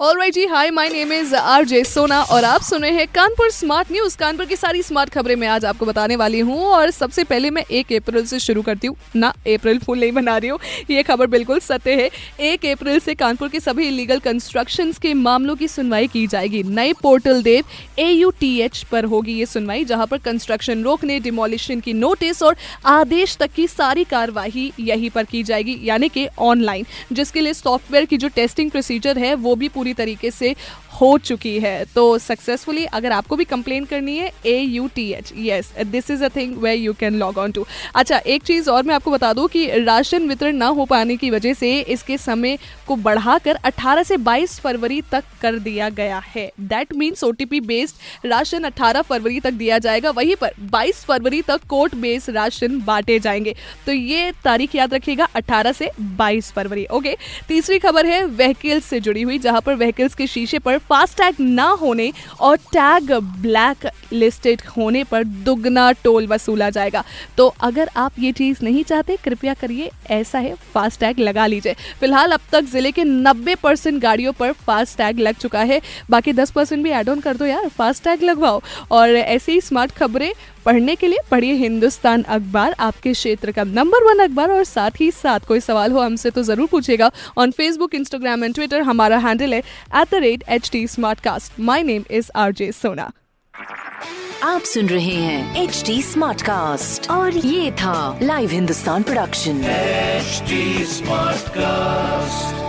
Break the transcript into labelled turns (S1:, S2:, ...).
S1: all right ji hi my name is R J Sona और आप सुन हैं Kanpur smart news Kanpur की सारी स्मार्ट खबरें मैं आज आपको बताने वाली हूँ और सबसे पहले मैं एक अप्रैल से शुरू करती हूँ। ना अप्रैल फुल नहीं बना रही हूँ। ये खबर बिल्कुल सत्य है। एक अप्रैल से कानपुर के सभी इलीगल कंस्ट्रक्शन के मामलों की सुनवाई की जाएगी। नए portal dev A U T H पर होगी ये सुनवाई, जहाँ पर कंस्ट्रक्शन रोकने डिमोलिशन की नोटिस और आदेश तक की सारी कार्यवाही यहीं पर की जाएगी, यानी कि ऑनलाइन जिसके लिए सॉफ्टवेयर की जो टेस्टिंग प्रोसीजर है, वो भी पूरी तरीके से हो चुकी है। तो सक्सेसफुली अगर आपको भी कंप्लेन करनी है A U T H yes this is a thing way you can log on to अच्छा एक चीज़ और मैं आपको बता दूँ कि राशन वितरण ना हो पाने की वजह से इसके समय को बढ़ाकर 18 से 22 फरवरी तक कर दिया गया है। That means O based ration 18 फरवरी तक दिया जाएगा। वहीं पर 22 फरवरी तक कोर्ट बेस्ड राशन बांटे जाएँगे। तो ये तारीख याद रखिएगा 18 से 22 फरवरी ओके तीसरी खबर है व्हीकल्स से जुड़ी हुई, जहाँ पर व्हीकल्स के शीशे पर फास्टैग ना होने और टैग ब्लैक लिस्टेड होने पर दुगना टोल वसूला जाएगा। तो अगर आप ये चीज़ नहीं चाहते, कृपया करिए ऐसा है फास्टैग लगा लीजिए। फ़िलहाल अब तक ज़िले के 90 परसेंट गाड़ियों पर फास्टैग लग चुका है। बाकी 10 परसेंट भी एड ऑन कर दो यार फास्टैग लगवाओ। और ऐसे ही स्मार्ट खबरें पढ़ने के लिए पढ़िए हिंदुस्तान अखबार आपके क्षेत्र का नंबर वन अखबार और साथ ही साथ कोई सवाल हो हमसे तो ज़रूर पूछेगा on Facebook Instagram and Twitter हमारा हैंडल है at the rate H T smart cast my name is R J Sona
S2: आप सुन रहे हैं एच डी स्मार्ट कास्ट और ये था live Hindustan production
S3: HD Smartcast.